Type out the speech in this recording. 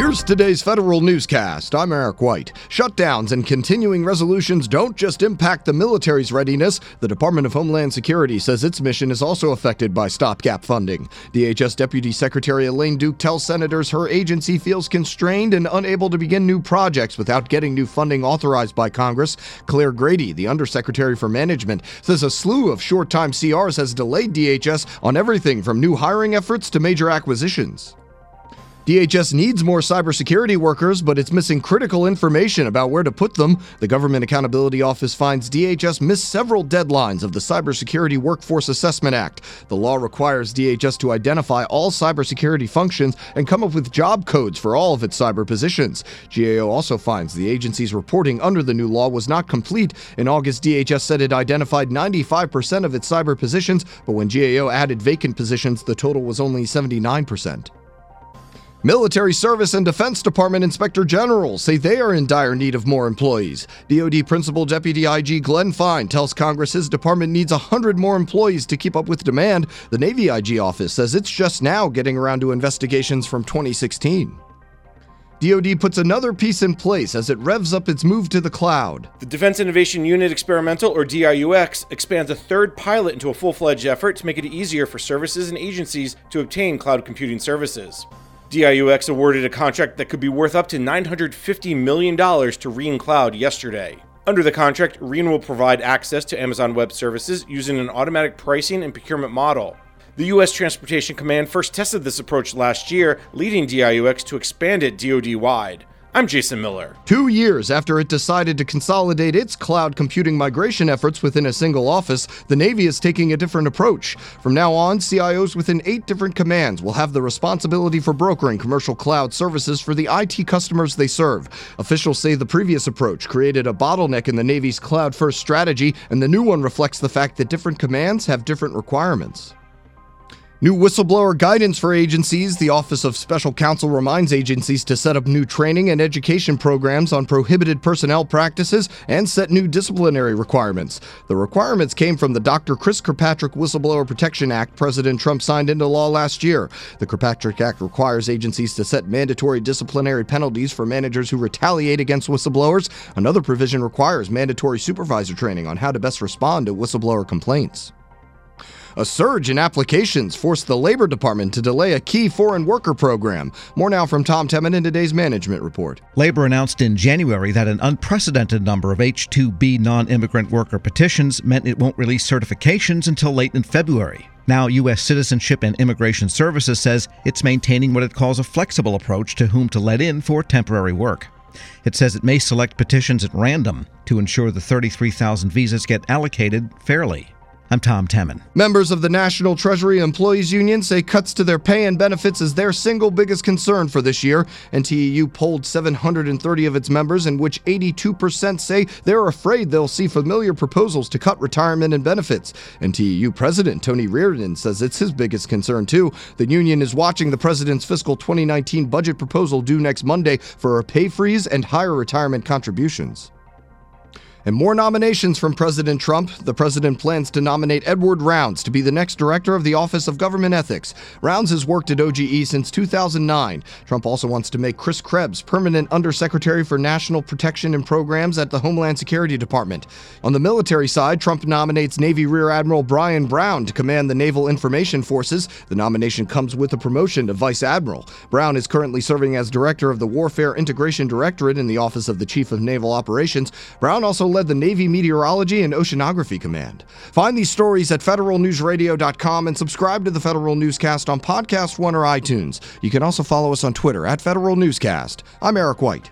Here's today's federal newscast. I'm Eric White. Shutdowns and continuing resolutions don't just impact the military's readiness. The Department of Homeland Security says its mission is also affected by stopgap funding. DHS Deputy Secretary Elaine Duke tells senators her agency feels constrained and unable to begin new projects without getting new funding authorized by Congress. Claire Grady, the Undersecretary for Management, says a slew of short time CRs has delayed DHS on everything from new hiring efforts to major acquisitions. DHS needs more cybersecurity workers, but it's missing critical information about where to put them. The Government Accountability Office finds DHS missed several deadlines of the Cybersecurity Workforce Assessment Act. The law requires DHS to identify all cybersecurity functions and come up with job codes for all of its cyber positions. GAO also finds the agency's reporting under the new law was not complete. In August, DHS said it identified 95% of its cyber positions, but when GAO added vacant positions, the total was only 79%. Military Service and Defense Department Inspector Generals say they are in dire need of more employees. DoD Principal Deputy IG Glenn Fine tells Congress his department needs 100 more employees to keep up with demand. The Navy IG office says it's just now getting around to investigations from 2016. DoD puts another piece in place as it revs up its move to the cloud. The Defense Innovation Unit Experimental, or DIUX, expands a third pilot into a full fledged effort to make it easier for services and agencies to obtain cloud computing services. DIUX awarded a contract that could be worth up to $950 million to REAN Cloud yesterday. Under the contract, Reen will provide access to Amazon Web Services using an automatic pricing and procurement model. The U.S. Transportation Command first tested this approach last year, leading DIUX to expand it DoD wide. I'm Jason Miller. Two years after it decided to consolidate its cloud computing migration efforts within a single office, the Navy is taking a different approach. From now on, CIOs within eight different commands will have the responsibility for brokering commercial cloud services for the IT customers they serve. Officials say the previous approach created a bottleneck in the Navy's cloud first strategy, and the new one reflects the fact that different commands have different requirements. New whistleblower guidance for agencies. The Office of Special Counsel reminds agencies to set up new training and education programs on prohibited personnel practices and set new disciplinary requirements. The requirements came from the Dr. Chris Kirkpatrick Whistleblower Protection Act President Trump signed into law last year. The Kirkpatrick Act requires agencies to set mandatory disciplinary penalties for managers who retaliate against whistleblowers. Another provision requires mandatory supervisor training on how to best respond to whistleblower complaints. A surge in applications forced the Labor Department to delay a key foreign worker program. More now from Tom Temin in today's management report. Labor announced in January that an unprecedented number of H 2B non immigrant worker petitions meant it won't release certifications until late in February. Now, U.S. Citizenship and Immigration Services says it's maintaining what it calls a flexible approach to whom to let in for temporary work. It says it may select petitions at random to ensure the 33,000 visas get allocated fairly. I'm Tom Temin. Members of the National Treasury Employees Union say cuts to their pay and benefits is their single biggest concern for this year. NTEU polled 730 of its members, in which 82% say they're afraid they'll see familiar proposals to cut retirement and benefits. NTEU President Tony Reardon says it's his biggest concern, too. The union is watching the president's fiscal 2019 budget proposal due next Monday for a pay freeze and higher retirement contributions. And more nominations from President Trump. The president plans to nominate Emory Rounds to be the next director of the Office of Government Ethics. Rounds has worked at OGE since 2009. Trump also wants to make Chris Krebs permanent undersecretary for national protection and programs at the Homeland Security Department. On the military side, Trump nominates Navy Rear Admiral Brian Brown to command the Naval Information Forces. The nomination comes with a promotion to Vice Admiral. Brown is currently serving as director of the Warfare Integration Directorate in the Office of the Chief of Naval Operations. Brown also led the Navy Meteorology and Oceanography Command. Find these stories at federalnewsradio.com and subscribe to the Federal Newscast on Podcast One or iTunes. You can also follow us on Twitter at Federal Newscast. I'm Eric White.